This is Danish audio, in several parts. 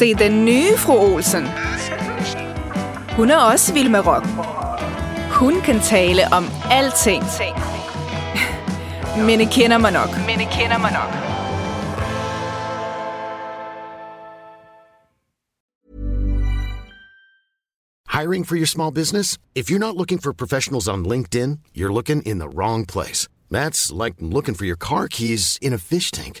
Se den nye fru Olsen. Hun er også vild med rock. Hun kan tale om alting. Men I kender mig nok. Men I kender mig nok. Hiring for your small business? If you're not looking for professionals on LinkedIn, you're looking in the wrong place. That's like looking for your car keys in a fish tank.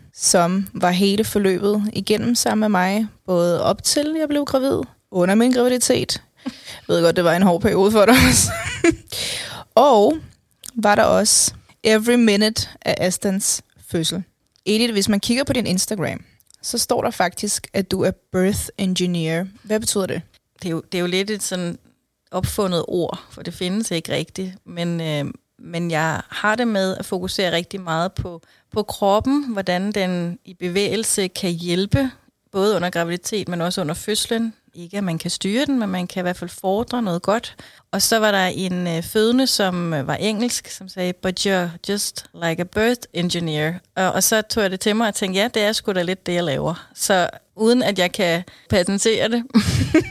som var hele forløbet igennem sammen med mig, både op til jeg blev gravid, under min graviditet. Jeg ved godt, det var en hård periode for dig også. og var der også every minute af Astens fødsel. Edith, hvis man kigger på din Instagram, så står der faktisk, at du er birth engineer. Hvad betyder det? Det er jo, det er jo lidt et sådan opfundet ord, for det findes ikke rigtigt. Men, øh, men jeg har det med at fokusere rigtig meget på, på kroppen, hvordan den i bevægelse kan hjælpe, både under graviditet, men også under fødslen. Ikke at man kan styre den, men man kan i hvert fald fordre noget godt. Og så var der en øh, fødende, som øh, var engelsk, som sagde, but you're just like a birth engineer. Og, og så tog jeg det til mig og tænkte, ja, det er sgu da lidt det, jeg laver. Så uden at jeg kan patentere det.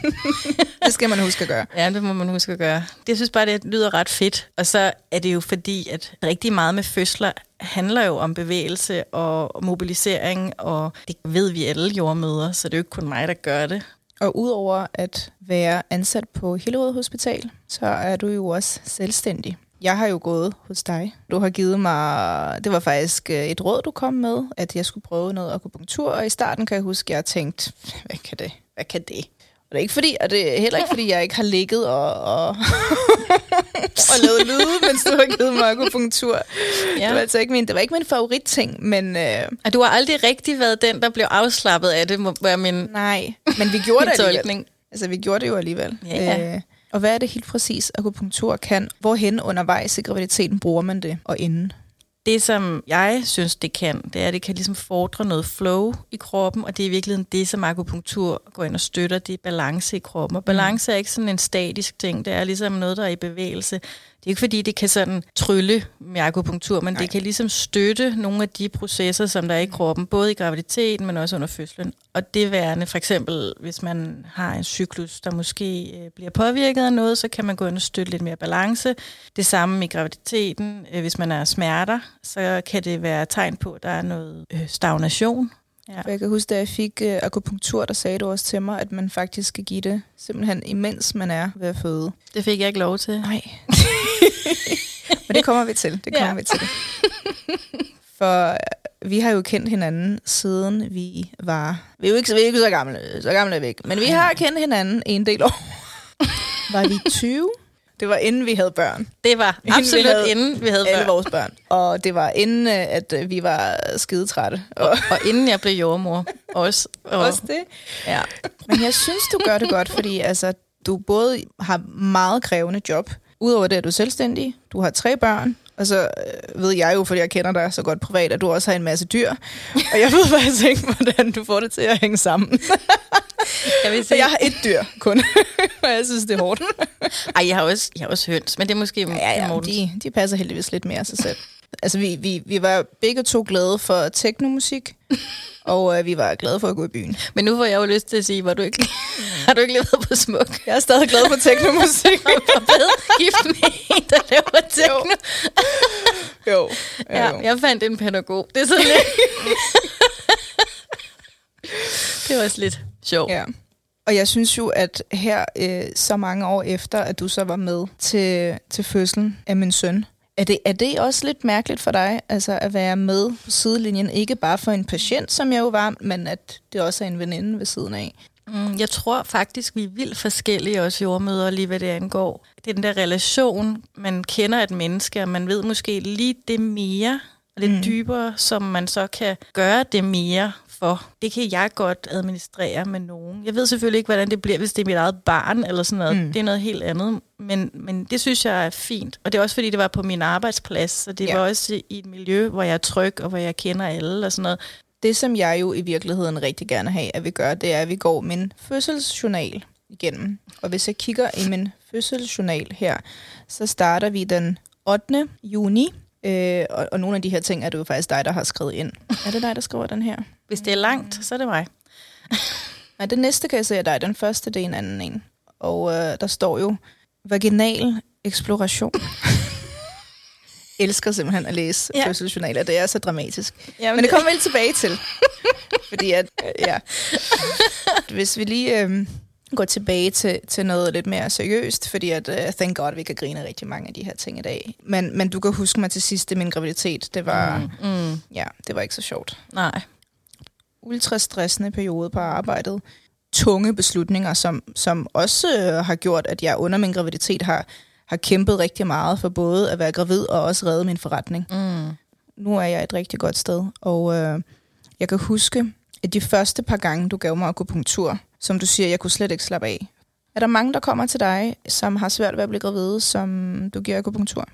det skal man huske at gøre. Ja, det må man huske at gøre. Det synes bare, det lyder ret fedt. Og så er det jo fordi, at rigtig meget med fødsler handler jo om bevægelse og mobilisering, og det ved vi alle jordmøder, så det er jo ikke kun mig, der gør det. Og udover at være ansat på Hillerød Hospital, så er du jo også selvstændig. Jeg har jo gået hos dig. Du har givet mig, det var faktisk øh, et råd, du kom med, at jeg skulle prøve noget akupunktur, og i starten kan jeg huske, at jeg tænkte, hvad kan det? Hvad kan det? Og det er ikke fordi, og det er heller ikke fordi, jeg ikke har ligget og, og, og lavet lyde, mens du har givet mig akupunktur. Ja. Det var altså ikke min, det var ikke min favoritting, men... Øh, og du har aldrig rigtig været den, der blev afslappet af det, må være min Nej, men vi gjorde det alligevel. Altså, vi gjorde det jo alligevel. Ja. Øh, og hvad er det helt præcis, akupunktur kan? Hvorhen undervejs i graviditeten bruger man det, og inden? Det, som jeg synes, det kan, det er, at det kan ligesom fordre noget flow i kroppen, og det er i virkeligheden det, som akupunktur går ind og støtter, det er balance i kroppen. Og balance er ikke sådan en statisk ting, det er ligesom noget, der er i bevægelse. Det er ikke fordi, det kan sådan trylle med akupunktur, men Nej. det kan ligesom støtte nogle af de processer, som der er i kroppen, både i graviditeten, men også under fødslen. Og det værende, for eksempel, hvis man har en cyklus, der måske øh, bliver påvirket af noget, så kan man gå ind og støtte lidt mere balance. Det samme i graviditeten. Øh, hvis man er smerter, så kan det være tegn på, at der er noget øh, stagnation Ja. For jeg kan huske, da jeg fik akupunktur, der sagde du også til mig, at man faktisk skal give det simpelthen imens man er ved at føde. Det fik jeg ikke lov til. Nej. Men det kommer vi til. Det kommer ja. vi til. For vi har jo kendt hinanden siden vi var... Vi er jo ikke, vi er ikke så gamle, så gamle er vi ikke. Men vi har kendt hinanden en del år. var vi 20? Det var inden vi havde børn. Det var inden absolut vi havde inden vi havde alle børn. vores børn. Og det var inden, øh, at øh, vi var skidetrætte. Og, og inden jeg blev jordmor også. Og, også det? Ja. Men jeg synes, du gør det godt, fordi altså, du både har meget krævende job, Udover det er du selvstændig, du har tre børn, og så øh, ved jeg jo, fordi jeg kender dig så godt privat, at du også har en masse dyr. og jeg ved faktisk ikke, hvordan du får det til at hænge sammen. jeg, vil sige. jeg har et dyr kun, og jeg synes, det er hårdt. Ej, jeg har også, jeg har også høns, men det er måske ja, ja, ja, de, de passer heldigvis lidt mere sig selv. Altså, vi, vi, vi var begge to glade for teknomusik, og øh, vi var glade for at gå i byen. Men nu får jeg jo lyst til at sige, var du ikke, har du ikke levet på smuk? Jeg er stadig glad for teknomusik. og gift med en, der laver tekno. Jo. jo. Ja, jo. jeg fandt en pædagog. Det er sådan lidt... det var også lidt sjovt. Ja. Og jeg synes jo, at her øh, så mange år efter, at du så var med til, til fødslen af min søn, er det, er det også lidt mærkeligt for dig, altså at være med på sidelinjen, ikke bare for en patient, som jeg jo var, men at det også er en veninde ved siden af? Mm, jeg tror faktisk, vi er vildt forskellige også jordmøder, lige hvad det angår. Det er den der relation, man kender et menneske, og man ved måske lige det mere, lidt mm. dybere, som man så kan gøre det mere for. Det kan jeg godt administrere med nogen. Jeg ved selvfølgelig ikke, hvordan det bliver, hvis det er mit eget barn eller sådan noget. Mm. Det er noget helt andet. Men, men det synes jeg er fint. Og det er også, fordi det var på min arbejdsplads, så det ja. var også i et miljø, hvor jeg er tryg, og hvor jeg kender alle og sådan noget. Det, som jeg jo i virkeligheden rigtig gerne have, at vi gør, det er, at vi går min fødselsjournal igennem. Og hvis jeg kigger i min fødselsjournal her, så starter vi den 8. juni. Øh, og, og nogle af de her ting er det jo faktisk dig, der har skrevet ind. Er det dig, der skriver den her? Hvis det er langt, så er det mig. Nej, det næste kan jeg se er dig. Den første, det er en anden en. Og øh, der står jo vaginal eksploration. elsker simpelthen at læse ja. fødselsjournaler. Det er så dramatisk. Jamen, Men det kommer vi tilbage til. Fordi at, ja. Hvis vi lige øh, går tilbage til, til noget lidt mere seriøst, fordi at, uh, thank god, vi kan grine rigtig mange af de her ting i dag. Men, men du kan huske mig til sidst, det min graviditet, det var, mm. Mm. ja, det var ikke så sjovt. Nej. Ultra stressende periode på arbejdet. Tunge beslutninger, som, som også uh, har gjort, at jeg under min graviditet har, har kæmpet rigtig meget for både at være gravid og også redde min forretning. Mm. Nu er jeg et rigtig godt sted, og uh, jeg kan huske, at de første par gange, du gav mig akupunktur, som du siger, jeg kunne slet ikke slappe af. Er der mange, der kommer til dig, som har svært ved at blive gravide, som du giver akupunktur?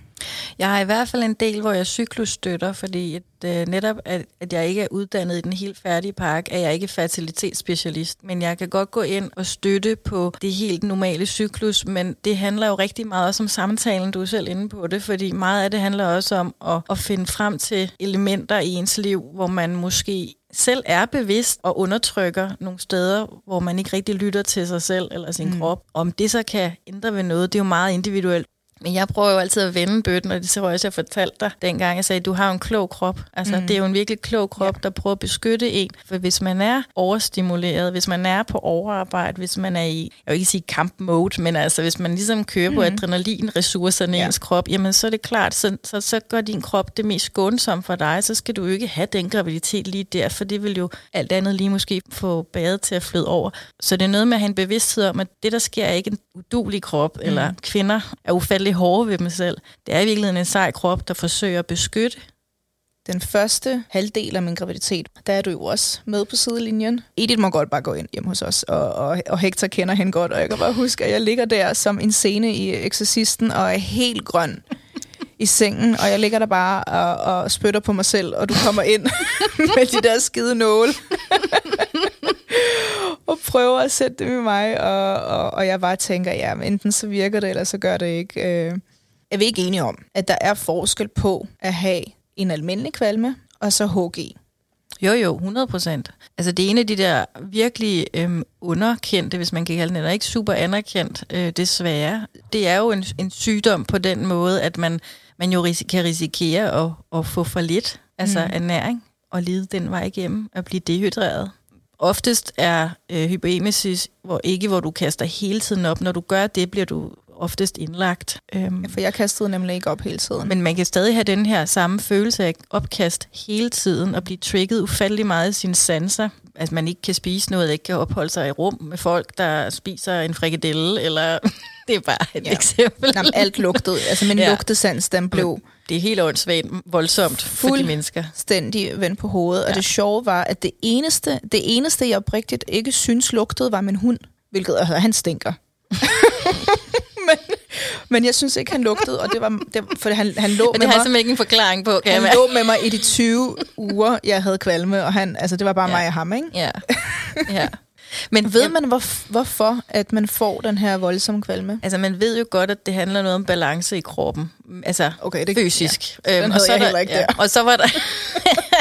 Jeg har i hvert fald en del, hvor jeg cyklusstøtter, fordi at, øh, netop at, at jeg ikke er uddannet i den helt færdige park, er jeg ikke fertilitetsspecialist. Men jeg kan godt gå ind og støtte på det helt normale cyklus, men det handler jo rigtig meget også om samtalen, du er selv inde på det, fordi meget af det handler også om at, at finde frem til elementer i ens liv, hvor man måske selv er bevidst og undertrykker nogle steder, hvor man ikke rigtig lytter til sig selv eller sin mm. krop. Om det så kan ændre ved noget, det er jo meget individuelt. Men jeg prøver jo altid at vende bøtten, og det tror jeg også, jeg fortalte dig dengang. Jeg sagde, du har en klog krop. Altså, mm. det er jo en virkelig klog krop, ja. der prøver at beskytte en. For hvis man er overstimuleret, hvis man er på overarbejde, hvis man er i, jeg vil ikke sige kamp-mode, men altså, hvis man ligesom kører mm. på adrenalinressourcerne i ja. ens krop, jamen så er det klart, så, så, så gør din krop det mest skånsomt for dig. Så skal du jo ikke have den graviditet lige der, for det vil jo alt andet lige måske få badet til at flyde over. Så det er noget med at have en bevidsthed om, at det, der sker, er ikke en udulig krop, mm. eller kvinder er ufattelig lidt hårde ved mig selv. Det er i virkeligheden en sej krop, der forsøger at beskytte. Den første halvdel af min graviditet, der er du jo også med på sidelinjen. Edith må godt bare gå ind hjem hos os, og, og, og Hector kender hende godt, og jeg kan bare huske, at jeg ligger der som en scene i Exorcisten, og er helt grøn i sengen, og jeg ligger der bare og, og spytter på mig selv, og du kommer ind med de der skide nåle. og prøver at sætte dem i mig, og, og, og jeg bare tænker, ja, men enten så virker det, eller så gør det ikke. Øh, er vi ikke enige om, at der er forskel på at have en almindelig kvalme, og så HG? Jo, jo, 100 procent. Altså det er en af de der virkelig øhm, underkendte, hvis man kan kalde det, eller ikke super anerkendt, øh, desværre. Det er jo en, en sygdom på den måde, at man, man jo ris- kan risikere at, at få for lidt altså mm. ernæring og lide den vej igennem, at blive dehydreret. Oftest er øh, hyperemesis, hvor ikke hvor du kaster hele tiden op. Når du gør det, bliver du oftest indlagt. Øhm, ja, for jeg kastede nemlig ikke op hele tiden. Men man kan stadig have den her samme følelse af opkast hele tiden, og blive trigget ufattelig meget i sine sanser. At man ikke kan spise noget, ikke kan opholde sig i rum med folk, der spiser en frikadelle, eller det er bare et ja. eksempel. Jamen, alt lugtede. Altså min ja. lugtesans, den blev... Det er helt åndssvagt voldsomt for de mennesker. Fuldstændig vendt på hovedet. Ja. Og det sjove var, at det eneste, det eneste, jeg oprigtigt ikke synes lugtede, var min hund. Hvilket, altså, han stinker. men, jeg synes ikke, han lugtede, og det var, det, for han, han lå men det har simpelthen ikke en forklaring på, kan Han jeg lå med mig i de 20 uger, jeg havde kvalme, og han, altså, det var bare ja. mig og ham, ikke? Ja. ja. Men ved man, hvor, hvorfor at man får den her voldsomme kvalme? Altså, man ved jo godt, at det handler noget om balance i kroppen. Altså, okay, det, fysisk. Ja. Den øhm, og så jeg heller ikke ja, der. Og så var der...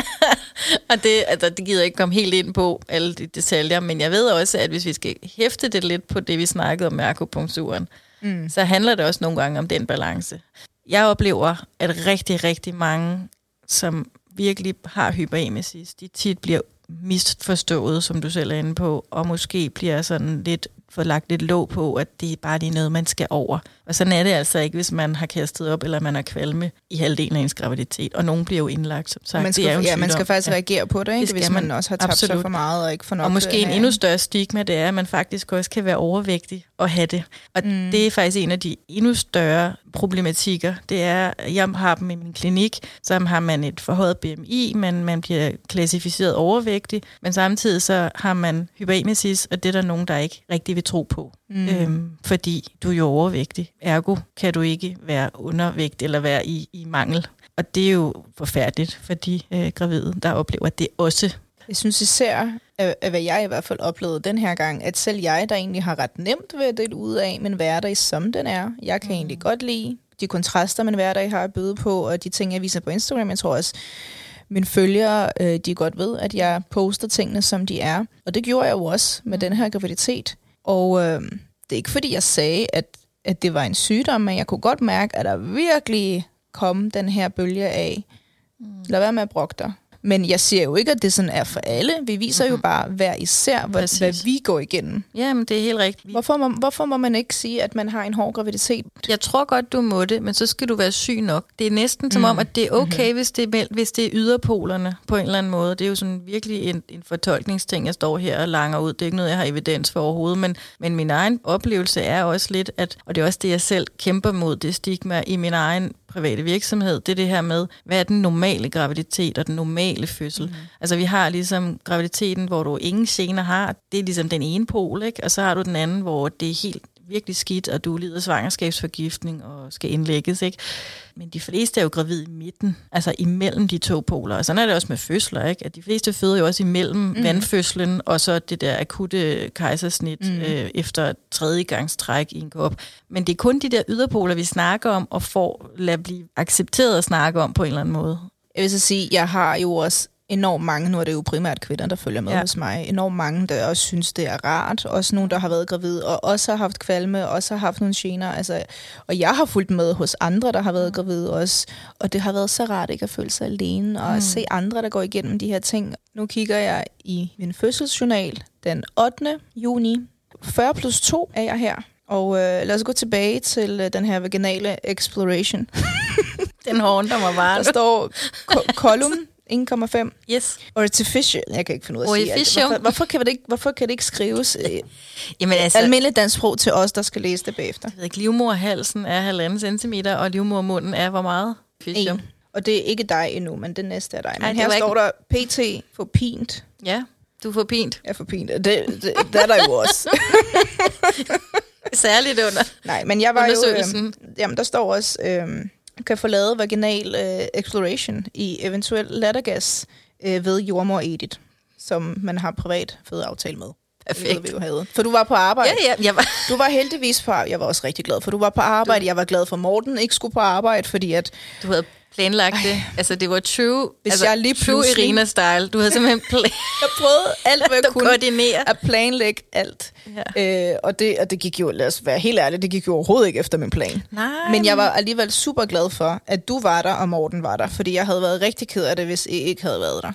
og det, altså, det gider jeg ikke komme helt ind på, alle de detaljer, men jeg ved også, at hvis vi skal hæfte det lidt på det, vi snakkede om med akupunkturen, mm. så handler det også nogle gange om den balance. Jeg oplever, at rigtig, rigtig mange, som virkelig har hyperemesis, de tit bliver misforstået, som du selv er inde på, og måske bliver sådan lidt fået lagt lidt låg på, at det er bare lige noget, man skal over. Og sådan er det altså ikke, hvis man har kastet op, eller man har kvalme i halvdelen af ens graviditet. Og nogen bliver jo indlagt, som sagt. Man skal, det er jo ja, man skal faktisk ja. reagere på det, ikke? Det hvis man, man også har tabt absolut. sig for meget og ikke får nok Og måske en endnu større stigma, det er, at man faktisk også kan være overvægtig og have det. Og mm. det er faktisk en af de endnu større problematikker. Det er, jeg har dem i min klinik, så har man et forhøjet BMI, men man bliver klassificeret overvægtig, men samtidig så har man hyperemesis, og det er der nogen, der ikke rigtig vil tro på. Mm. Øhm, fordi du er jo overvægtig. Ergo kan du ikke være undervægt eller være i, i mangel. Og det er jo forfærdeligt for de øh, gravide, der oplever det også. Jeg synes især, af hvad jeg i hvert fald oplevede den her gang, at selv jeg, der egentlig har ret nemt ved at dele ud af min hverdag, som den er, jeg kan mm. egentlig godt lide de kontraster, min hverdag har at byde på, og de ting, jeg viser på Instagram. Jeg tror også, mine følgere, øh, de godt ved, at jeg poster tingene, som de er. Og det gjorde jeg jo også med mm. den her graviditet. Og øh, det er ikke fordi, jeg sagde, at, at det var en sygdom, men jeg kunne godt mærke, at der virkelig kom den her bølge af, mm. lad være med at brokke dig. Men jeg siger jo ikke, at det sådan er for alle. Vi viser mm-hmm. jo bare hver især, hvad, hvad vi går igennem. Jamen, det er helt rigtigt. Hvorfor må, hvorfor må man ikke sige, at man har en hård graviditet? Jeg tror godt, du må det, men så skal du være syg nok. Det er næsten som mm. om, at det er okay, mm-hmm. hvis, det er, hvis det er yderpolerne på en eller anden måde. Det er jo sådan virkelig en, en fortolkningsting, jeg står her og langer ud. Det er ikke noget, jeg har evidens for overhovedet, men, men min egen oplevelse er også lidt, at, og det er også det, jeg selv kæmper mod, det stigma i min egen private virksomhed, det er det her med, hvad er den normale graviditet og den normale fødsel. Mm. Altså vi har ligesom graviditeten, hvor du ingen gener har, det er ligesom den ene pol, ikke? og så har du den anden, hvor det er helt virkelig skidt, og du lider svangerskabsforgiftning og skal indlægges. Ikke? Men de fleste er jo gravid i midten, altså imellem de to poler. Og sådan er det også med fødsler, ikke? at de fleste føder jo også imellem mm. vandfødslen og så det der akutte kejsersnit mm. øh, efter tredje gangs træk i en kop. Men det er kun de der yderpoler, vi snakker om og får lade blive accepteret at snakke om på en eller anden måde. Jeg vil så sige, jeg har jo også enormt mange, nu er det jo primært kvinder, der følger med ja. hos mig, enormt mange, der også synes, det er rart. Også nogen, der har været gravid, og også har haft kvalme, og også har haft nogle gener. Altså, og jeg har fulgt med hos andre, der har været gravid også. Og det har været så rart ikke at føle sig alene, og mm. at se andre, der går igennem de her ting. Nu kigger jeg i min fødselsjournal den 8. juni. 40 plus 2 er jeg her. Og øh, lad os gå tilbage til øh, den her vaginale exploration. den håndter mig bare. Der står kolum 1,5. Yes. Artificial. Jeg kan ikke finde ud af at sige alt. Hvorfor, hvorfor, kan det ikke, hvorfor kan det ikke skrives øh, Jamen, altså, almindeligt dansk sprog til os, der skal læse det bagefter? Jeg ved ikke, livmorhalsen er halvanden centimeter, og livmormunden er hvor meget? Fischer. Og det er ikke dig endnu, men det næste er dig. Men Ej, her står ikke... der PT for pint. Ja, du får pint. Jeg får pint. Det, det, det er der jo også. Særligt under Nej, men jeg var jo... Øh, jamen, der står også... Øh, kan få lavet vaginal øh, exploration i eventuel lattergas øh, ved jordmor Edith, som man har privat aftale med. Perfekt. vi jo havde. For du var på arbejde. Ja, ja. Jeg var... Du var heldigvis på Jeg var også rigtig glad for, du var på arbejde. Du... Jeg var glad for, Morten ikke skulle på arbejde, fordi at... Du havde planlagt Ej. det. Altså, det var true, Hvis altså, jeg lige true Irina-style. Du havde simpelthen plan... jeg prøvede alt, hvad jeg kunne koordinere. at planlægge alt. Ja. Øh, og, det, og det gik jo, lad os være helt ærligt, det gik jo overhovedet ikke efter min plan. Nej. Men jeg var alligevel super glad for, at du var der, og Morten var der. Fordi jeg havde været rigtig ked af det, hvis I ikke havde været der.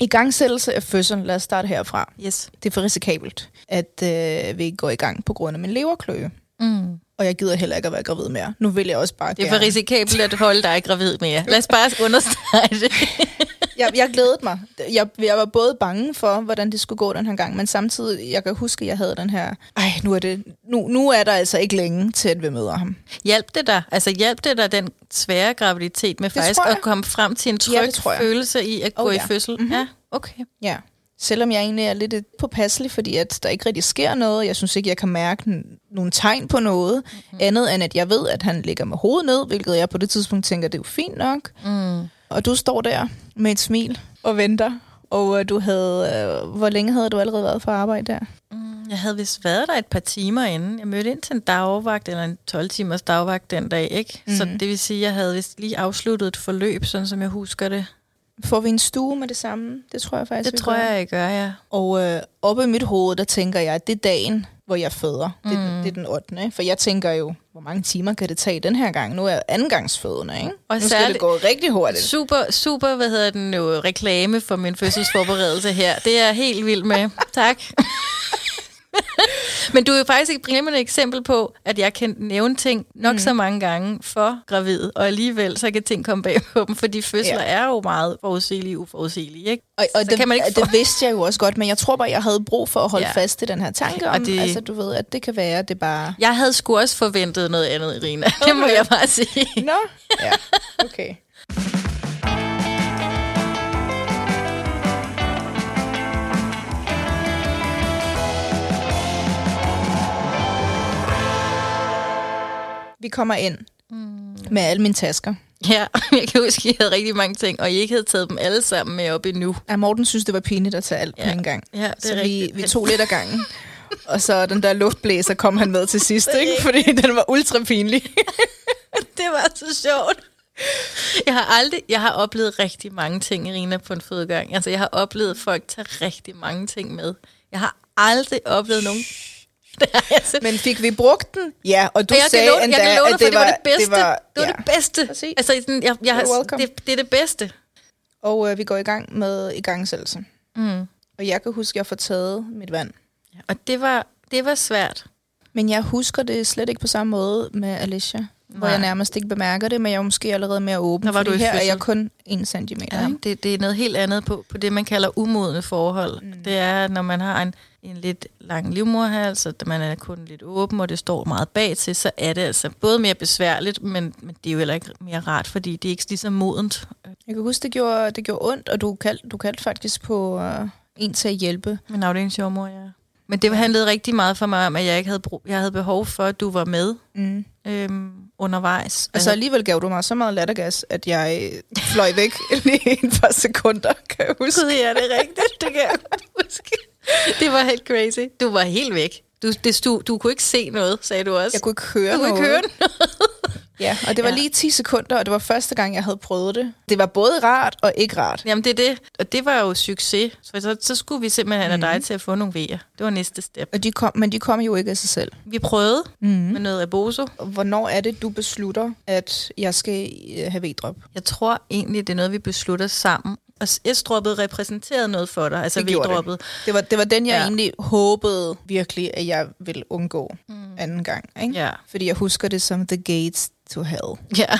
I gangsættelse af fødslen, lad os starte herfra. Yes. Det er for risikabelt, at øh, vi ikke går i gang på grund af min leverkløe. Mm og jeg gider heller ikke at være gravid mere. Nu vil jeg også bare Det er for risikabelt at holde dig gravid mere. Lad os bare understrege det. jeg, jeg glædede mig. Jeg, jeg var både bange for, hvordan det skulle gå den her gang, men samtidig, jeg kan huske, at jeg havde den her, ej, nu er, det, nu, nu er der altså ikke længe til, at vi møder ham. Hjælp det dig? Altså hjælp det dig den svære graviditet med det faktisk at komme frem til en tryg ja, følelse i at oh, gå ja. i fødsel? Mm-hmm. Ja, okay. Ja. Selvom jeg egentlig er lidt påpasselig, fordi at der ikke rigtig sker noget. Jeg synes ikke, jeg kan mærke n- nogle tegn på noget. Mm-hmm. Andet end, at jeg ved, at han ligger med hovedet ned, hvilket jeg på det tidspunkt tænker, det er jo fint nok. Mm. Og du står der med et smil og venter. Og uh, du havde, uh, hvor længe havde du allerede været for arbejde der? Mm, jeg havde vist været der et par timer inden. Jeg mødte ind til en dagvagt, eller en 12-timers dagvagt den dag, ikke? Mm. Så det vil sige, at jeg havde vist lige afsluttet et forløb, sådan som jeg husker det. Får vi en stue med det samme? Det tror jeg faktisk, Det tror gør. jeg, jeg gør, ja. Og øh, oppe i mit hoved, der tænker jeg, at det er dagen, hvor jeg føder. Mm. Det, det er den 8. For jeg tænker jo, hvor mange timer kan det tage den her gang? Nu er jeg andengangsfødende, ikke? Og nu skal det gå rigtig hurtigt. Super, super, hvad hedder den nu, reklame for min fødselsforberedelse her. Det er jeg helt vild med. tak. Men du er jo faktisk et glimrende eksempel på, at jeg kan nævne ting nok mm. så mange gange for gravid, og alligevel så kan ting komme bag på dem, fordi fødsler ja. er jo meget forudsigelige og uforudsigelige. Ikke? Og, og det, kan man ikke det vidste jeg jo også godt, men jeg tror bare, jeg havde brug for at holde ja. fast i den her tanke om, det, altså du ved, at det kan være, at det bare... Jeg havde sgu også forventet noget andet, Irina. Okay. Det må jeg bare sige. Nå, ja, okay. Vi kommer ind mm. med alle mine tasker. Ja, jeg kan huske, at I havde rigtig mange ting, og I ikke havde taget dem alle sammen med op endnu. Ja, Morten synes, det var pinligt at tage alt ja. på en gang. Ja, det er så vi, vi tog lidt af gangen. og så den der luftblæser kom han med til sidst, ikke? fordi den var ultra pinlig. det var så sjovt. Jeg har aldrig, jeg har oplevet rigtig mange ting, Irina, på en fødegang. Altså, jeg har oplevet folk tage rigtig mange ting med. Jeg har aldrig oplevet nogen altså. Men fik vi brugt den? Ja, og du og jeg sagde love, endda, jeg love at det, det var, det bedste. Det var det, var ja. det bedste. Præcis. Altså, sådan, jeg, jeg, det, det er det bedste. Og øh, vi går i gang med igangsættelse. Mm. Og jeg kan huske, at jeg får taget mit vand. Ja, og det var, det var svært. Men jeg husker det slet ikke på samme måde med Alicia. Nej. Hvor jeg nærmest ikke bemærker det, men jeg er måske allerede mere åben. Der var du her er jeg kun en centimeter. Ja, det, det er noget helt andet på, på det, man kalder umodne forhold. Mm. Det er, når man har en en lidt lang livmorhals, og man er kun lidt åben, og det står meget bag til, så er det altså både mere besværligt, men, men det er jo heller ikke mere rart, fordi det er ikke lige så modent. Jeg kan huske, det gjorde, det gjorde ondt, og du kaldte, du kaldte faktisk på uh, en til at hjælpe. Min afdelingsjordmor, ja. Men det handlede rigtig meget for mig om, at jeg ikke havde, brug, jeg havde behov for, at du var med mm. øhm, undervejs. Altså alligevel gav du mig så meget lattergas, at jeg fløj væk lige et par sekunder, kan jeg huske. Gud, ja, det er rigtigt. Det kan jeg huske. Det var helt crazy. Du var helt væk. Du, det, du, du kunne ikke se noget, sagde du også. Jeg kunne ikke høre du noget. Kunne ikke høre noget. Ja, og det var ja. lige 10 sekunder, og det var første gang, jeg havde prøvet det. Det var både rart og ikke rart. Jamen det er det, og det var jo succes. Så, så, så skulle vi simpelthen have mm. dig til at få nogle vejer. Det var næste step. Og de kom, men de kom jo ikke af sig selv. Vi prøvede mm. med noget Aboso. Hvornår er det, du beslutter, at jeg skal øh, have V-drop? Jeg tror egentlig, det er noget, vi beslutter sammen. Og S-droppet repræsenterede noget for dig, altså V-droppet. Det. Det, var, det var den, jeg ja. egentlig håbede virkelig, at jeg ville undgå mm. anden gang. Ikke? Ja. Fordi jeg husker det som The Gates to Hell. Ja.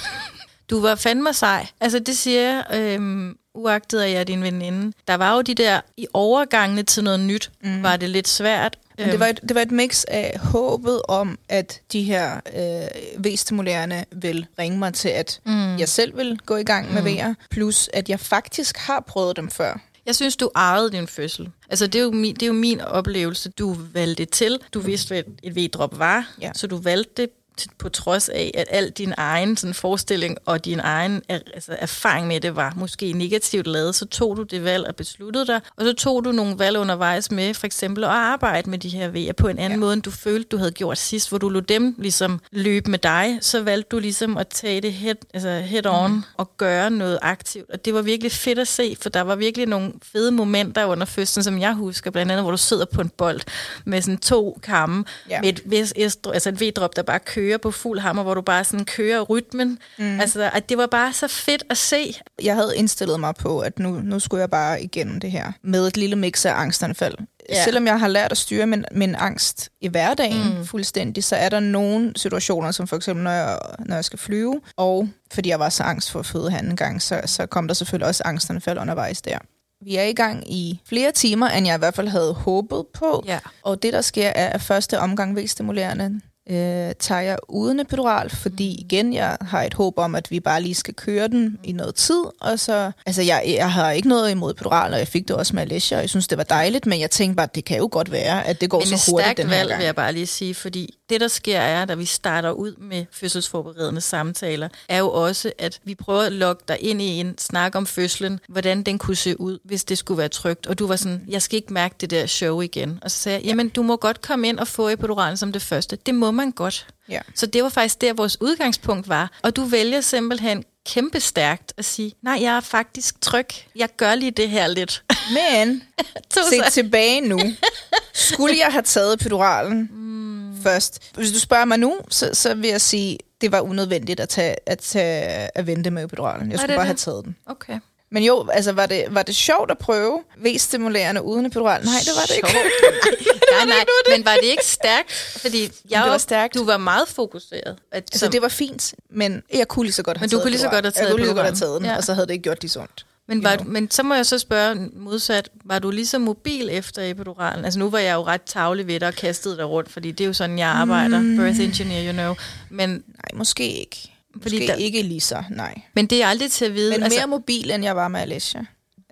Du var fandme sej. Altså det siger jeg, øhm, uagtet at jeg er din veninde. Der var jo de der, i overgangene til noget nyt, mm. var det lidt svært. Men det var, et, det var et mix af håbet om, at de her øh, V-stimulerende vil ringe mig til, at mm. jeg selv vil gå i gang med mm. VR, plus at jeg faktisk har prøvet dem før. Jeg synes, du ejede din fødsel. Altså, det er, jo min, det er jo min oplevelse. Du valgte til. Du vidste, hvad et V-drop var, ja. så du valgte det på trods af, at al din egen sådan, forestilling og din egen altså, erfaring med det var måske negativt lavet, så tog du det valg og besluttede dig, og så tog du nogle valg undervejs med for eksempel at arbejde med de her V'er på en anden ja. måde, end du følte, du havde gjort sidst, hvor du lod dem ligesom løbe med dig, så valgte du ligesom at tage det head, altså head on mm. og gøre noget aktivt, og det var virkelig fedt at se, for der var virkelig nogle fede momenter under fødslen, som jeg husker, blandt andet, hvor du sidder på en bold med sådan to kamme, med et, altså et V-drop, der bare kører kører på fuld hammer, hvor du bare sådan kører rytmen. Mm. Altså, at det var bare så fedt at se. Jeg havde indstillet mig på, at nu, nu skulle jeg bare igennem det her med et lille mix af angstanfald. Ja. Selvom jeg har lært at styre min, min angst i hverdagen mm. fuldstændig, så er der nogle situationer, som for eksempel, når jeg, når jeg skal flyve, og fordi jeg var så angst for at føde anden gang, så, så kom der selvfølgelig også angstanfald undervejs der. Vi er i gang i flere timer, end jeg i hvert fald havde håbet på. Ja. Og det, der sker, er, at første omgang V-stimulerende, øh, tager jeg uden epidural, fordi mm. igen, jeg har et håb om, at vi bare lige skal køre den i noget tid, og så, altså jeg, jeg har ikke noget imod epidural, og jeg fik det også med Alicia, og jeg synes, det var dejligt, men jeg tænkte bare, at det kan jo godt være, at det går men så hurtigt den her valg, gang. vil jeg bare lige sige, fordi det, der sker er, da vi starter ud med fødselsforberedende samtaler, er jo også, at vi prøver at lokke dig ind i en snak om fødslen, hvordan den kunne se ud, hvis det skulle være trygt. Og du var sådan, jeg skal ikke mærke det der show igen. Og så sagde jeg, jamen du må godt komme ind og få epiduralen som det første. Det må man godt. Ja. Så det var faktisk der, vores udgangspunkt var. Og du vælger simpelthen kæmpe stærkt at sige, nej, jeg er faktisk tryg. Jeg gør lige det her lidt. Men, se tilbage nu. Skulle jeg have taget epiduralen, mm først. Hvis du spørger mig nu, så, så vil jeg sige, det var unødvendigt at, tage, at, tage, at vente med epiduralen. Jeg skulle bare det? have taget den. Okay. Men jo, altså var det, var det sjovt at prøve V-stimulerende uden epidural? Nej, det var det ikke. nej, nej, men var det ikke stærkt? Fordi jeg det var stærkt. Du var meget fokuseret. At, Altså, det var fint, men jeg kunne lige så godt have Men du taget kunne lige så godt have taget Jeg kunne lige så godt have taget den, Ja. og så havde det ikke gjort så ondt. Men, var, you know. men så må jeg så spørge modsat, var du lige så mobil efter epiduralen? Altså nu var jeg jo ret tavlig ved dig og kastede dig rundt, fordi det er jo sådan, jeg arbejder. Mm. Birth engineer, you know. Men, Nej, måske ikke. Fordi Måske der- ikke lige så, nej. men det er aldrig til at vide. Men mere altså... mobil, end jeg var med Alessia.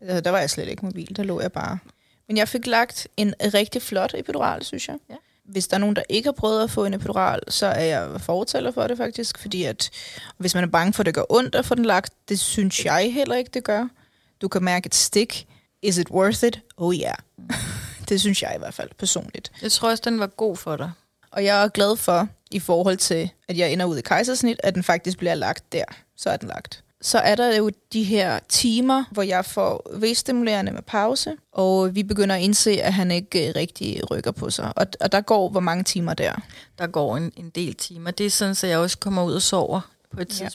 Altså, der var jeg slet ikke mobil, der lå jeg bare. Men jeg fik lagt en rigtig flot epidural, synes jeg. Ja. Hvis der er nogen, der ikke har prøvet at få en epidural, så er jeg fortaler for det faktisk. Fordi at hvis man er bange for, at det gør ondt at få den lagt, det synes jeg heller ikke, det gør. Du kan mærke et stik. Is it worth it? Oh yeah. det synes jeg i hvert fald personligt. jeg tror også, den var god for dig. Og jeg er glad for, i forhold til, at jeg ender ud i kejsersnit, at den faktisk bliver lagt der. Så er den lagt. Så er der jo de her timer, hvor jeg får V-stimulerende med pause, og vi begynder at indse, at han ikke øh, rigtig rykker på sig. Og, og der går hvor mange timer der. Der går en, en del timer. Det er sådan, at jeg også kommer ud og sover på et Ja.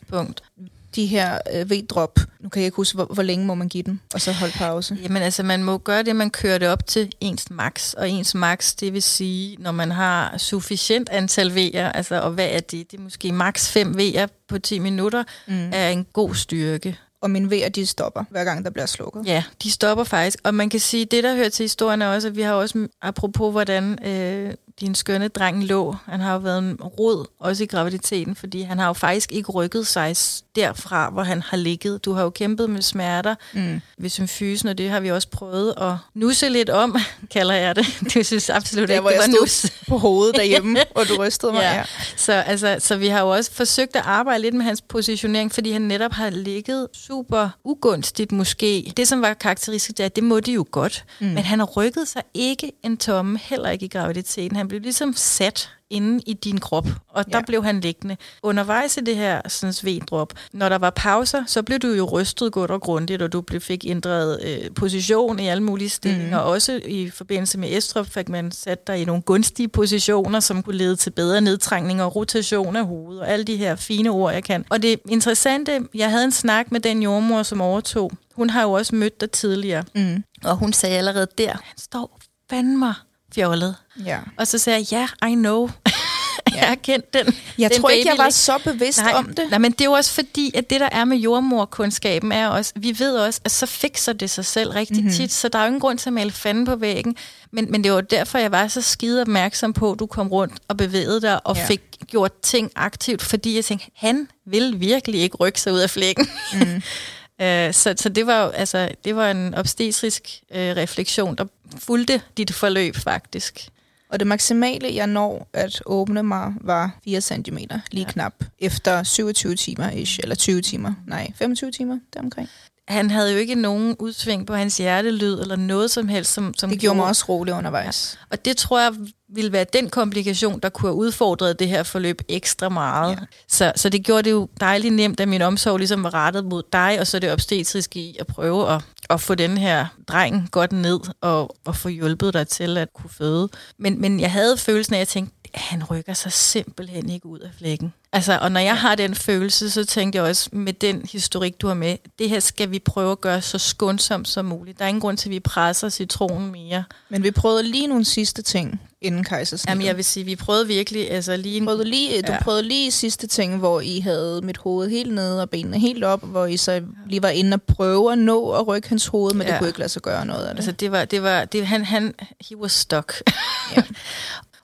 De her øh, V-drop, nu kan jeg ikke huske, hvor, hvor længe må man give dem, og så holde pause. Jamen altså, man må gøre det, man kører det op til ens max. Og ens max, det vil sige, når man har sufficient antal V'er, altså, og hvad er det? Det er måske max 5 V'er på 10 minutter, mm. er en god styrke. Og mine V'er, de stopper, hver gang der bliver slukket. Ja, de stopper faktisk. Og man kan sige, det der hører til historien er også, at vi har også, apropos hvordan øh, din skønne dreng lå, han har jo været en rod, også i graviditeten, fordi han har jo faktisk ikke rykket sig derfra, hvor han har ligget. Du har jo kæmpet med smerter Mm. ved symfysen, og det har vi også prøvet at nusse lidt om, kalder jeg det. Du synes absolut Der, ikke, hvor det jeg var stod nus. på hovedet derhjemme, og du rystede mig. Ja. Ja. Så, altså, så vi har jo også forsøgt at arbejde lidt med hans positionering, fordi han netop har ligget super ugunstigt måske. Det, som var karakteristisk, det er, at det må de jo godt. Mm. Men han har rykket sig ikke en tomme, heller ikke i graviditeten. Han blev ligesom sat inde i din krop, og der Ja. blev han liggende. Undervejs i det her sådan V-drop, når der var pauser, så blev du jo rystet godt og grundigt, og du blev, fik ændret øh, position i alle mulige stillinger. Mm. Også i forbindelse med estrop fik man sat dig i nogle gunstige positioner, som kunne lede til bedre nedtrængning og rotation af hovedet, og alle de her fine ord, jeg kan. Og det interessante, jeg havde en snak med den jordmor, som overtog. Hun har jo også mødt dig tidligere, Mm. og hun sagde allerede der, han står fandme fjollet. ja. Og så sagde jeg, ja, I know. jeg har kendt den. Jeg den tror ikke, jeg var så bevidst nej, om det. Nej, men det er jo også fordi, at det, der er med jordmorkundskaben, er også, vi ved også, at så fikser det sig selv rigtig Mhm. mm-hmm. tit, så der er jo ingen grund til at male fanden på væggen. Men, men det var derfor, jeg var så skide opmærksom på, at du kom rundt og bevægede dig og Ja. ja. fik gjort ting aktivt, fordi jeg tænkte, han vil virkelig ikke rykke sig ud af flækken. Mm. Øh, så, så det var altså, det var en obstetrisk øh, refleksion, der fulgte dit forløb faktisk. Og det maksimale, jeg når at åbne mig, var 4 cm, lige ja. knap, efter 27 timer ish, eller 20 timer, nej, 25 timer deromkring. Han havde jo ikke nogen udsving på hans hjertelyd, eller noget som helst, som, som Det gjorde mig også rolig undervejs. Og det tror jeg ville være den komplikation, der kunne have udfordret det her forløb ekstra meget. Ja. Så, så det gjorde det jo dejligt nemt, at min omsorg ligesom var rettet mod dig, og så det obstetriske i at prøve at, at få den her dreng godt ned, og, og få hjulpet dig til at kunne føde. Men, men jeg havde følelsen af, at jeg tænkte, han rykker sig simpelthen ikke ud af flækken. Altså, og når jeg har den følelse, så tænkte jeg også, med den historik, du har med, det her skal vi prøve at gøre så skånsomt som muligt. Der er ingen grund til, at vi presser citronen mere. Men vi prøvede lige nogle sidste ting inden kejsersnittet. Jamen, jeg vil sige, vi prøvede virkelig, altså lige... Prøvede lige, du Ja. prøvede lige sidste ting, hvor I havde mit hoved helt nede og benene helt op, hvor I så lige var inde og prøve at nå at rykke hans hoved, men ja. det Ja. kunne ikke lade sig gøre noget af det. altså, det var, det var, det, han, han, he was stuck.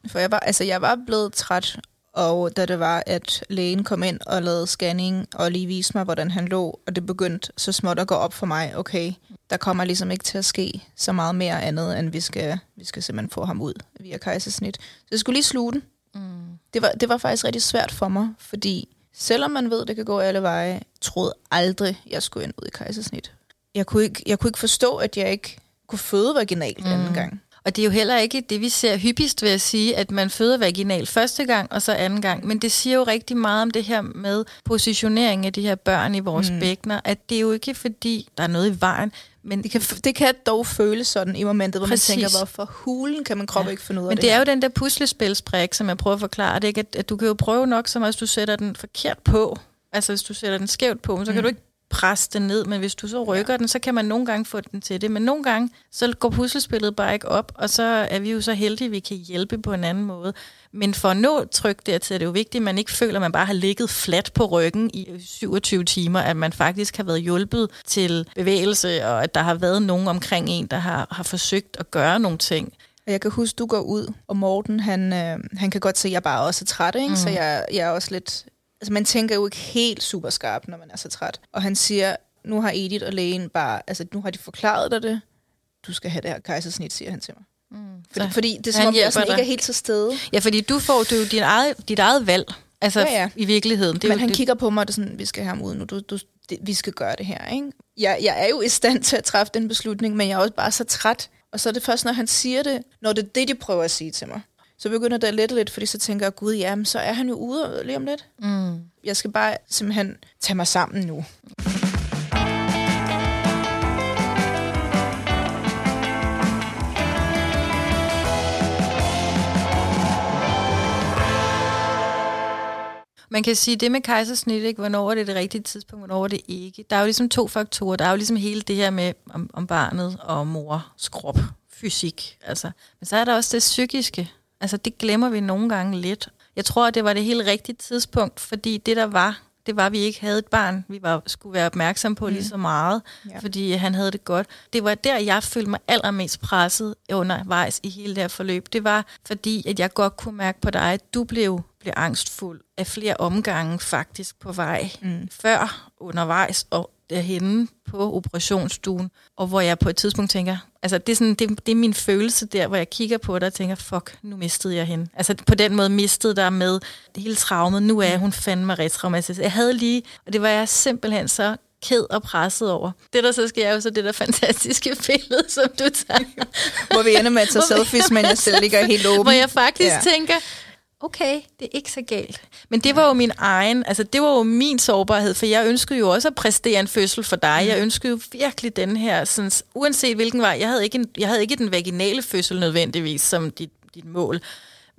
For jeg var, altså, jeg var blevet træt, og da det var, at lægen kom ind og lavede scanning og lige viste mig, hvordan han lå, og det begyndte så småt at gå op for mig, okay, der kommer ligesom ikke til at ske så meget mere andet, end vi skal, vi skal simpelthen få ham ud via kejsersnit. Så jeg skulle lige sluge den. Mm. Det var, det var faktisk rigtig svært for mig, fordi selvom man ved, det kan gå alle veje, troede aldrig, jeg skulle ind ud i kejsersnit. Jeg kunne ikke, jeg kunne ikke forstå, at jeg ikke kunne føde vaginalt mm. anden gang. Og det er jo heller ikke det, vi ser hyppigst ved at sige, at man føder vaginal første gang og så anden gang. Men det siger jo rigtig meget om det her med positionering af de her børn i vores mm. bækkener, at det er jo ikke fordi, der er noget i vejen, men Det kan, det kan dog føles sådan i momentet, hvor Præcis. man tænker, hvorfor hulen kan man krop ja. ikke finde ud af Men det det er her? jo den der puslespilsbrik, som jeg prøver at forklare det, ikke? At, at du kan jo prøve nok, som hvis du sætter den forkert på. Altså hvis du sætter den skævt på, så kan Mm. du ikke presse den ned, men hvis du så rykker ja. den, så kan man nogle gange få den til det. Men nogle gange, så går puslespillet bare ikke op, og så er vi jo så heldige, at vi kan hjælpe på en anden måde. Men for at nå tryk dertil, er det jo vigtigt, at man ikke føler, at man bare har ligget fladt på ryggen i 27 timer, at man faktisk har været hjulpet til bevægelse, og at der har været nogen omkring en, der har, har forsøgt at gøre nogle ting. Jeg kan huske, du går ud, og Morten, han, øh, han kan godt se, at jeg bare også er træt, ikke? Mm. så jeg, jeg er også lidt... Altså, man tænker jo ikke helt super skarpt, når man er så træt. Og han siger, nu har Edith og lægen bare... Altså, nu har de forklaret dig det. Du skal have det her kejsersnit, siger han til mig. Mm. Fordi, fordi det er som om, jeg sådan ikke er helt til stede. Ja, fordi du får du din eget, dit eget valg. Altså ja, ja. i virkeligheden. Det Men jo, han det... kigger på mig, og det er sådan, vi skal have ham ud nu. Du, du, det, vi skal gøre det her. Ikke? Jeg, jeg er jo i stand til at træffe den beslutning, men jeg er også bare så træt. Og så er det først, når han siger det, når det er det, de prøver at sige til mig. Så begynder det at lette lidt, fordi så tænker jeg, gud, jamen, så er han jo ude lige om lidt. Mm. Jeg skal bare simpelthen tage mig sammen nu. Man kan sige, det med kejsersnit, ikke? hvornår er det det rigtige tidspunkt, hvornår er det ikke. Der er jo ligesom to faktorer. Der er jo ligesom hele det her med om, om barnet og mors krop, fysik. Altså. Men så er der også det psykiske. Altså det glemmer vi nogle gange lidt. Jeg tror, at det var det helt rigtige tidspunkt, fordi det der var, det var, at vi ikke havde et barn, vi var, skulle være opmærksom på mm. lige så meget, ja. fordi han havde det godt. Det var der, jeg følte mig allermest presset undervejs i hele det her forløb. Det var, fordi at jeg godt kunne mærke på dig, at du blev, blev angstfuld af flere omgange faktisk på vej. Mm. Før, undervejs og derhenne på operationsstuen, og hvor jeg på et tidspunkt tænker, altså det er, sådan, det, det er min følelse der, hvor jeg kigger på det og tænker, fuck, nu mistede jeg hende. Altså på den måde mistede der med hele traumet, nu er hun fandme retraumatiseret. Jeg havde lige, og det var jeg simpelthen så ked og presset over. Det, der så sker, er jo så det der fantastiske billede, som du tager. hvor vi ender med at tage selfies, men jeg selv ligger helt åben. Hvor jeg faktisk ja. tænker, okay, det er ikke så galt. Men det var jo min egen, altså det var jo min sårbarhed, for jeg ønskede jo også at præstere en fødsel for dig. Jeg mm. ønskede jo virkelig den her, sådan, uanset hvilken vej, jeg havde ikke, en, jeg havde ikke den vaginale fødsel nødvendigvis som dit, dit mål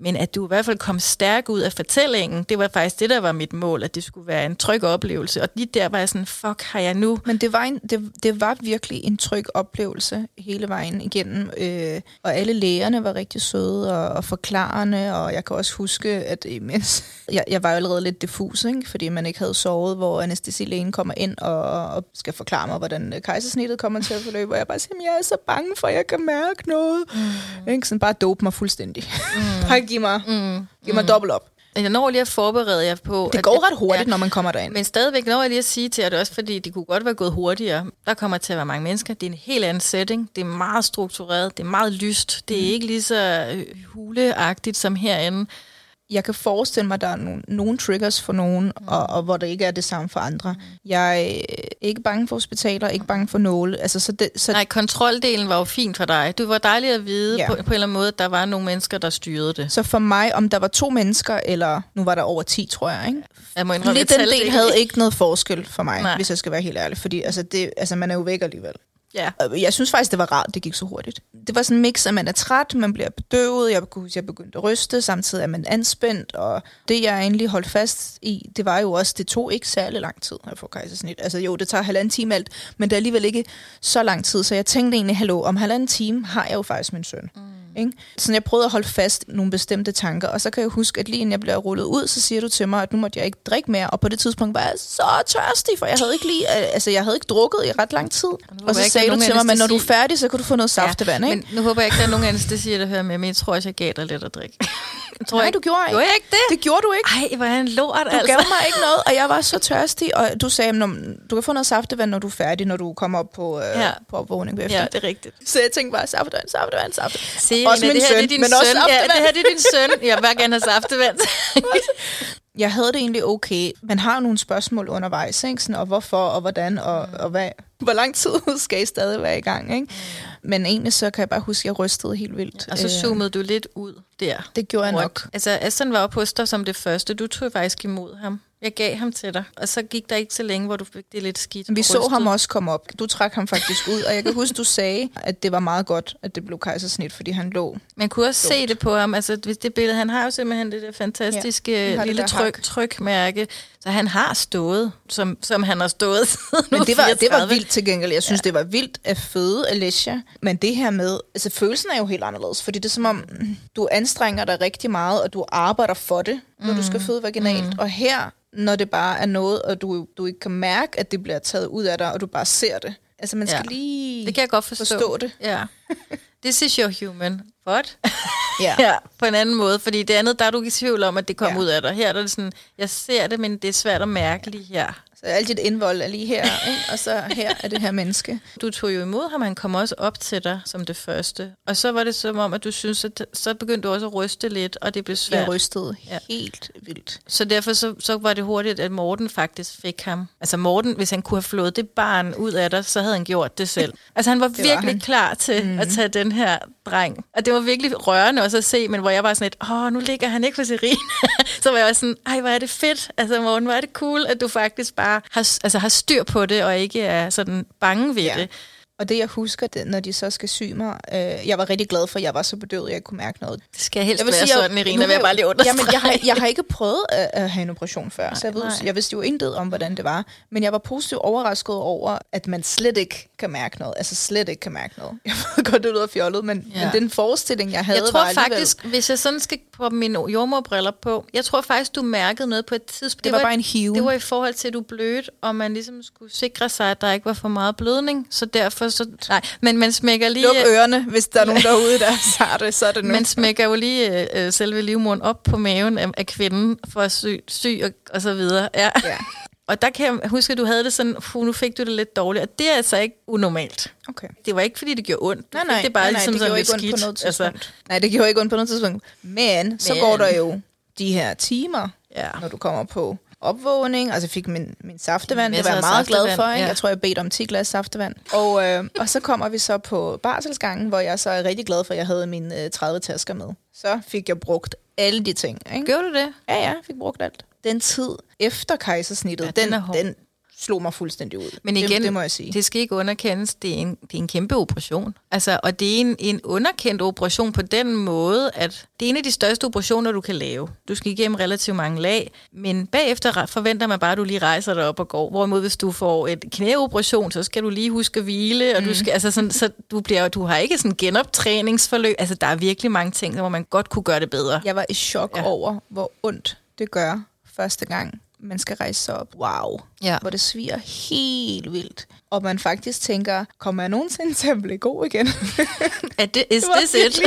men at du i hvert fald kom stærk ud af fortællingen, det var faktisk det, der var mit mål, at det skulle være en tryg oplevelse. Og lige der var jeg sådan, fuck, har jeg nu... Men det var, en, det, det var virkelig en tryg oplevelse hele vejen igennem. Øh, og alle lægerne var rigtig søde og, og forklarende, og jeg kan også huske, at imens... Jeg, jeg var jo allerede lidt diffus, ikke? fordi man ikke havde sovet, hvor anestesilægen kommer ind og, og skal forklare mig, hvordan kejsersnittet kommer til at forløbe, og jeg bare siger, jeg er så bange for, at jeg kan mærke noget. Mm. Ikke? Sådan bare dope mig fuldstændig. Mm giv mig, mm. giv mig mm. dobbelt op. Jeg når lige at forberede jer på... Det går ret hurtigt, ja, når man kommer derind. Men stadigvæk når jeg lige at sige til jer, det også fordi, det kunne godt være gået hurtigere. Der kommer til at være mange mennesker. Det er en helt anden setting. Det er meget struktureret. Det er meget lyst. Det er mm. ikke lige så øh, huleagtigt som herinde jeg kan forestille mig, at der er nogle, nogle triggers for nogen, mm. og, og hvor der ikke er det samme for andre. Jeg er ikke bange for hospitaler, ikke bange for nåle. Altså, så det, så Nej, kontroldelen var jo fint for dig. Du var dejlig at vide ja. på, på en eller anden måde, at der var nogle mennesker, der styrede det. Så for mig, om der var to mennesker, eller nu var der over 10, tror jeg. Ikke? Jeg må indrømme, Lidt den del det. havde ikke noget forskel for mig, Nej. hvis jeg skal være helt ærlig. Fordi altså, det, altså, man er jo væk alligevel. Ja. Jeg synes faktisk, det var rart, det gik så hurtigt. Det var sådan en mix, at man er træt, man bliver bedøvet, jeg, jeg begyndte at ryste, samtidig er man anspændt, og det jeg egentlig holdt fast i, det var jo også, det tog ikke særlig lang tid at få kejsersnit. Altså jo, det tager halvanden time alt, men det er alligevel ikke så lang tid, så jeg tænkte egentlig, hallo, om halvanden time har jeg jo faktisk min søn. Mm. Ikke? Så jeg prøvede at holde fast i nogle bestemte tanker, og så kan jeg huske, at lige inden jeg bliver rullet ud, så siger du til mig, at nu måtte jeg ikke drikke mere, og på det tidspunkt var jeg så tørstig, for jeg havde ikke lige, altså jeg havde ikke drukket i ret lang tid. Og, og så sagde du til mig, men når du er færdig, så kan du få noget saftevand, ja, ikke? Men nu håber jeg ikke, der er nogen anestesi, der hører med, men jeg tror også, jeg gav dig lidt at drikke. tror Nej, ikke. du gjorde ikke. Gjorde jeg ikke det? Det gjorde du ikke. Ej, hvor er en lort, du altså. gav mig ikke noget, og jeg var så tørstig, og du sagde, du kan få noget saftevand, når du er færdig, når du kommer op på, øh, ja. på opvågning bagefter. Ja, det er rigtigt. Så jeg tænkte bare, saftevand, saftevand, saftevand. Se, også min det her, søn, det er din men søn. også Ja, det her det er din søn. Jeg vil bare gerne have saftevand. jeg havde det egentlig okay. Man har nogle spørgsmål undervejs, ikke? Sådan, og hvorfor, og hvordan, og, mm. og hvad, hvor lang tid skal I stadig være i gang, ikke? Men egentlig så kan jeg bare huske, at jeg rystede helt vildt. Og så øh, zoomede du lidt ud der. Det gjorde jeg nok. Altså, Aston var jo på dig som det første. Du tog faktisk imod ham. Jeg gav ham til dig, og så gik der ikke så længe, hvor du fik det lidt skidt. Vi så ham også komme op. Du trak ham faktisk ud, og jeg kan huske, du sagde, at det var meget godt, at det blev kejsersnit, fordi han lå. Man kunne også se det på ham. Altså, hvis det billede, han har jo simpelthen det der fantastiske Ja, lille der tryk, hak. trykmærke. Så han har stået, som, som han har stået Men det var, det var 34. vildt til gengæld. Jeg synes, ja. det var vildt at føde Alicia. Men det her med, altså følelsen er jo helt anderledes, fordi det er som om, du anstrenger dig rigtig meget, og du arbejder for det, når du skal føde vaginalt. Mm. Og her, når det bare er noget, og du, du ikke kan mærke, at det bliver taget ud af dig, og du bare ser det. Altså man skal Ja. lige Det kan jeg godt forstå. forstå det. Ja. This is your human. What? Ja. ja, på en anden måde. Fordi det andet, der er du ikke i tvivl om, at det kommer Ja. ud af dig. Her er det sådan, jeg ser det, men det er svært at mærke lige her. Så alt dit indvold er lige her, ikke? og så her er det her menneske. Du tog jo imod ham, han kom også op til dig som det første. Og så var det som om, at du synes, at så begyndte du også at ryste lidt, og det blev Jeg svært. rystede Ja. helt vildt. Så derfor så, så var det hurtigt, at Morten faktisk fik ham. Altså Morten, hvis han kunne have flået det barn ud af dig, så havde han gjort det selv. Altså han var var virkelig han. klar til mm. at tage den her dreng. Og det var virkelig rørende også at se, men hvor jeg var sådan lidt, åh, nu ligger han ikke for Serena. så var jeg også sådan, ej, hvor er det fedt. Altså Morten, hvor er det cool, at du faktisk bare har, altså, har styr på det, og ikke er sådan bange ved Ja. det. Og det, jeg husker, det, når de så skal sy mig, øh, jeg var rigtig glad for, at jeg var så bedøvet, at jeg kunne mærke noget. Det skal helst Jeg vil være sige, sådan, Irina, vil jeg bare lige understrege. Jamen, jeg har, jeg har ikke prøvet at, at have en operation før, så jeg, ved, nej. jeg vidste jo intet om, hvordan det var. Men jeg var positivt overrasket over, at man slet ikke kan mærke noget. Altså slet ikke kan mærke noget. Jeg ved godt, det lyder fjollet, men, ja. Men den forestilling, jeg havde, Jeg tror var alligevel... faktisk, hvis jeg sådan skal på mine jordmorbriller på, jeg tror faktisk, du mærkede noget på et tidspunkt. Det var bare en hive. Det var i forhold til, at du blødte, og man ligesom skulle sikre sig, at der ikke var for meget blødning. Så derfor så... Nej, men man smækker lige... Luk ørerne, hvis der er nogen derude, der har det, så er det nu. Man smækker jo lige øh, selve livmoderen op på maven af, af kvinden for at sy, sy og, og så videre. Ja. Ja. Og der kan jeg huske, at du havde det sådan, "Puh, nu fik du det lidt dårligt. Og det er altså ikke unormalt. Okay. Det var ikke, fordi det gjorde ondt. Nej, nej, det bare nej, nej, ligesom det gjorde ikke ondt skidt. på noget Altså, tidspunkt. nej, det gjorde ikke ondt på noget tidspunkt. Men, så Men- går der jo de her timer, ja. når du kommer på opvågning. Altså fik min, min saftevand, det var jeg meget glad for. Ikke? ja. Jeg tror, jeg bedte om 10 glas saftevand. Og, øh, og så kommer vi så på barselsgangen, hvor jeg så er rigtig glad for, at jeg havde mine øh, 30 tasker med. Så fik jeg brugt alle de ting. Ikke? Gjorde du det? Ja, ja, fik brugt alt. Den tid efter kejsersnittet, ja, den den, er hård. den slog mig fuldstændig ud. Men igen, det, det må jeg sige. det skal ikke underkendes. Det er en, det er en kæmpe operation. Altså, og det er en, en underkendt operation på den måde, at det er en af de største operationer, du kan lave. Du skal igennem relativt mange lag, men bagefter forventer man bare, at du lige rejser dig op og går. Hvorimod, hvis du får et knæoperation, så skal du lige huske at hvile, og du, skal, altså sådan, så du, bliver, du har ikke sådan genoptræningsforløb. Altså, der er virkelig mange ting, hvor man godt kunne gøre det bedre. Jeg var i chok ja. over, hvor ondt det gør første gang, man skal rejse sig op. Wow. Ja. Hvor det sviger helt vildt. Og man faktisk tænker, kommer jeg nogensinde til at blive god igen? Er det, is this it?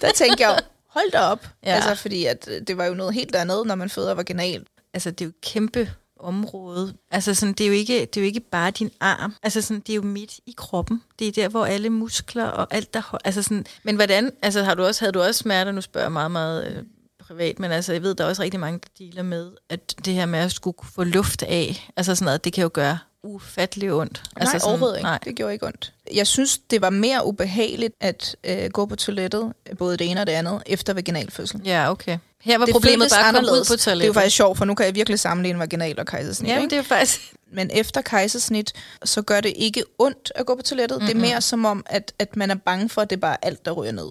Der tænker jeg, hold da op. Ja. Altså, fordi at, øh, det var jo noget helt andet, når man føder vaginalt. altså det er jo kæmpe område. Altså sådan, det er jo ikke det er jo ikke bare din arm. Altså sådan, det er jo midt i kroppen. Det er der hvor alle muskler og alt der altså sådan, men hvordan altså har du også havde du også smerter nu spørger jeg meget meget øh, privat, men altså jeg ved der er også rigtig mange der dealer med at det her med at skulle få luft af, altså sådan noget, det kan jo gøre ufattelig ondt. Altså altså nej, sådan, overhovedet ikke. Nej. Det gjorde ikke ondt. Jeg synes, det var mere ubehageligt at øh, gå på toilettet, både det ene og det andet, efter vaginalfødsel. Ja, okay. Her var det problemet bare at komme ud på Det er jo toilettet. faktisk sjovt, for nu kan jeg virkelig sammenligne vaginal og kejsersnit. Ja, ikke? det er faktisk Men efter kejsersnit, så gør det ikke ondt at gå på toilettet. Mm-hmm. Det er mere som om, at, at man er bange for, at det er bare alt, der ryger ned.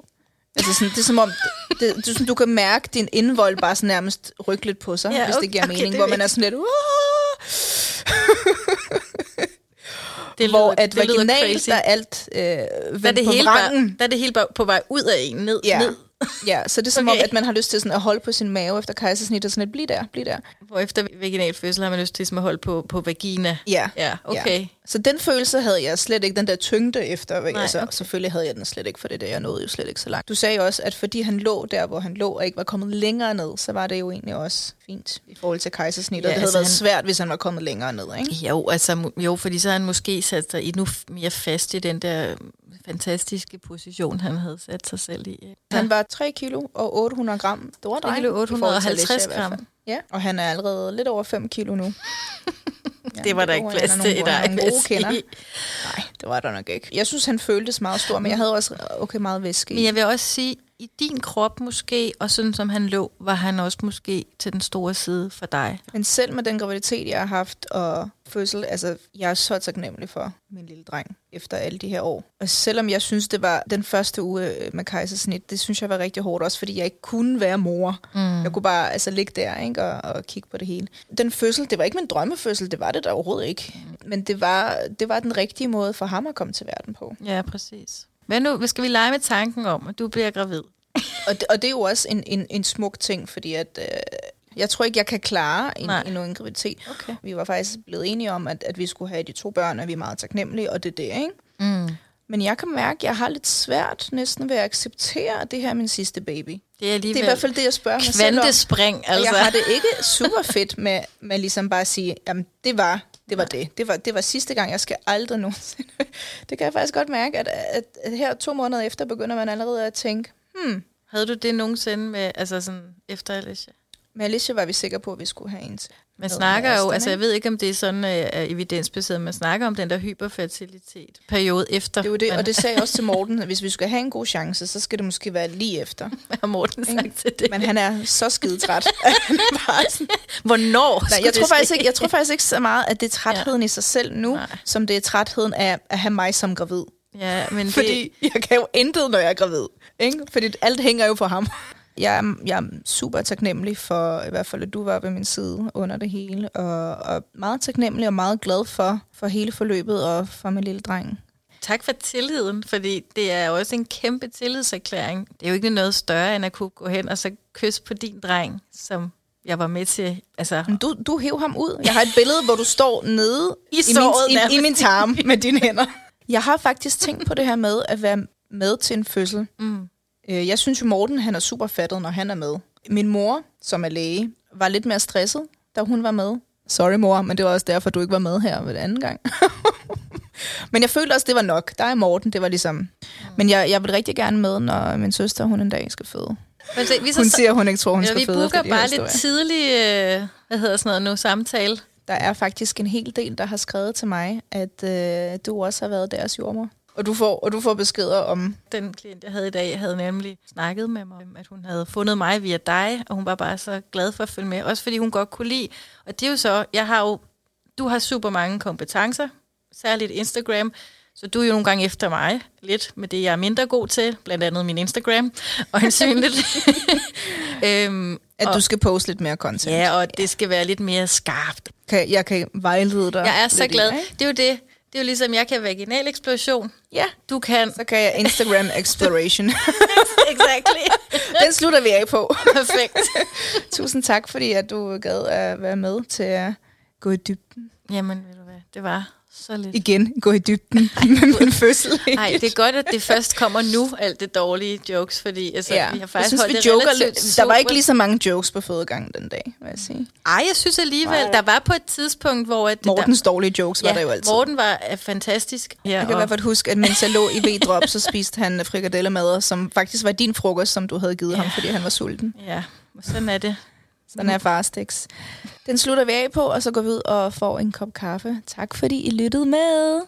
Altså sådan, det er som om, det, det, det, er sådan, du kan mærke din indvold bare sådan nærmest rykke lidt på sig, Ja, ja, hvis det okay, giver okay, mening. det hvor man er sådan lidt... det hvor lyder- at det lyder vaginalt, crazy. der er alt øh, der er det på hele bare, der er det hele bare på vej ud af en, ned, Ja. ned. Ja, så det er som Okay. om, at man har lyst til sådan at holde på sin mave efter kejsersnit, og sådan lidt, bliv der, bliv der. Hvor efter vaginal fødsel har man lyst til ligesom at holde på, på vagina. Ja. Ja, okay. Ja. Så den følelse havde jeg slet ikke, den der tyngde efter. Nej, altså, okay. Selvfølgelig havde jeg den slet ikke, for det der, jeg nåede jo slet ikke så langt. Du sagde også, at fordi han lå der, hvor han lå, og ikke var kommet længere ned, så var det jo egentlig også fint i forhold til kejsersnit. Ja, Ja, det havde altså været han- svært, hvis han var kommet længere ned, ikke? Jo, altså, jo, fordi så har han måske sat sig endnu mere fast i den der fantastiske position, han havde sat sig selv i. Han var 3 kilo og 800 gram. Store 3 dreng. kilo, i forhold til 850 Alicia i hvert gram. Ja, og han er allerede lidt over 5 kilo nu. Det var der ikke plads til i dig. Nej, det var der nok ikke. Jeg synes, han føltes meget stor, men jeg havde også okay meget væske i. Men jeg vil også sige, i din krop måske, og sådan som han lå, var han også måske til den store side for dig. Men selv med den graviditet, jeg har haft og fødsel, altså jeg er så taknemmelig for min lille dreng efter alle de her år. Og selvom jeg synes, det var den første uge øh, med kejsersnit, det synes jeg var rigtig hårdt også, fordi jeg ikke kunne være mor. Mm. Jeg kunne bare altså ligge der ikke, og, og kigge på det hele. Den fødsel, det var ikke min drømmefødsel, det var det da overhovedet ikke. Men det var, det var den rigtige måde for ham at komme til verden på. Ja, præcis. Men nu skal vi lege med tanken om, at du bliver gravid. og, det, og det er jo også en, en, en smuk ting, fordi at... Øh, jeg tror ikke, jeg kan klare en, endnu en graviditet. Okay. Vi var faktisk blevet enige om, at, at vi skulle have de to børn, og vi er meget taknemmelige, og det er det, ikke? Mm. Men jeg kan mærke, at jeg har lidt svært næsten ved at acceptere, at det her er min sidste baby. Det er, det er i hvert fald det, jeg spørger mig selv om. Kvantespring, altså. Jeg har det ikke super fedt med, med ligesom bare at sige, jamen det var det. Var det. Det, var, det var sidste gang, jeg skal aldrig nogensinde. Det kan jeg faktisk godt mærke, at, at, at her to måneder efter begynder man allerede at tænke, hmm. Havde du det nogensinde med, altså sådan efter Alicia? Med Alicia var vi sikre på, at vi skulle have en til. Man snakker jo, altså jeg ved ikke, om det er sådan uh, evidensbaseret, man snakker om den der hyperfertilitet periode efter. Det er jo det, og det sagde jeg også til Morten, at hvis vi skal have en god chance, så skal det måske være lige efter. Har Morten sagt til det? Men han er så skidetræt. Hvornår Nej, jeg tror, faktisk ikke, jeg tror faktisk ikke så meget, at det er trætheden ja. i sig selv nu, Nej. som det er trætheden af at have mig som gravid. Ja, men Fordi det... jeg kan jo intet, når jeg er gravid. Ikke? Fordi alt hænger jo på ham jeg, er, jeg er super taknemmelig for, i hvert fald, at du var ved min side under det hele, og, og meget taknemmelig og meget glad for, for hele forløbet og for min lille dreng. Tak for tilliden, fordi det er også en kæmpe tillidserklæring. Det er jo ikke noget større, end at kunne gå hen og så kysse på din dreng, som jeg var med til. Altså. Du, du hæv ham ud. Jeg har et billede, hvor du står nede i, i, min, i, i min tarm med dine hænder. Jeg har faktisk tænkt på det her med at være med til en fødsel. Mm. Øh, jeg synes jo, Morten han er super fattet, når han er med. Min mor, som er læge, var lidt mere stresset, da hun var med. Sorry mor, men det var også derfor, du ikke var med her ved den anden gang. men jeg følte også, det var nok. Der er Morten, det var ligesom... Men jeg, jeg vil rigtig gerne med, når min søster, hun en dag skal føde. Men se, vi så, hun siger, hun ikke tror, hun ja, skal føde. Vi booker bare lidt tidlig, øh, hvad hedder sådan noget nu, samtale. Der er faktisk en hel del, der har skrevet til mig, at øh, du også har været deres jordmor. Og du får, og du får beskeder om... Den klient, jeg havde i dag, havde nemlig snakket med mig om, at hun havde fundet mig via dig, og hun var bare så glad for at følge med. Også fordi hun godt kunne lide. Og det er jo så, jeg har jo, du har super mange kompetencer, særligt Instagram, så du er jo nogle gange efter mig lidt med det, jeg er mindre god til, blandt andet min Instagram, og en synligt. øhm, at og, du skal poste lidt mere content. Ja, og det skal være lidt mere skarpt. Kan, jeg kan vejlede dig. Jeg er så glad. I, det er jo det. Det er jo ligesom, jeg kan vaginal eksplosion. Ja. Du kan... Så kan jeg Instagram exploration. exactly. Den slutter vi af på. Perfekt. Tusind tak, fordi at du gad at være med til at gå i dybden. Jamen, ved du hvad, det var så lidt. Igen, gå i dybden med min fødsel. Nej, det er godt, at det først kommer nu, alt det dårlige jokes, fordi altså, ja. vi har faktisk jeg synes, holdt vi joker lidt. Der var ikke lige så mange jokes på fødegangen den dag, vil jeg sige. Ej, jeg synes alligevel, Ej. der var på et tidspunkt, hvor... At Mortens der, dårlige jokes var ja, der jo altid. Morten var uh, fantastisk. Ja, jeg kan og... i hvert fald huske, at mens jeg lå i V-drop, så spiste han frikadellemad, som faktisk var din frokost, som du havde givet ja. ham, fordi han var sulten. Ja, sådan er det. Sådan er. Den slutter vi af på, og så går vi ud og får en kop kaffe. Tak fordi I lyttede med.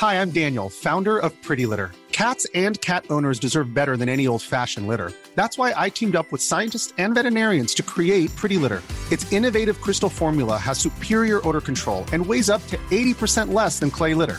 Hi, I'm Daniel, founder of Pretty Litter. Cats and cat owners deserve better than any old-fashioned litter. That's why I teamed up with scientists and veterinarians to create Pretty Litter. Its innovative crystal formula has superior odor control and weighs up to 80% less than clay litter.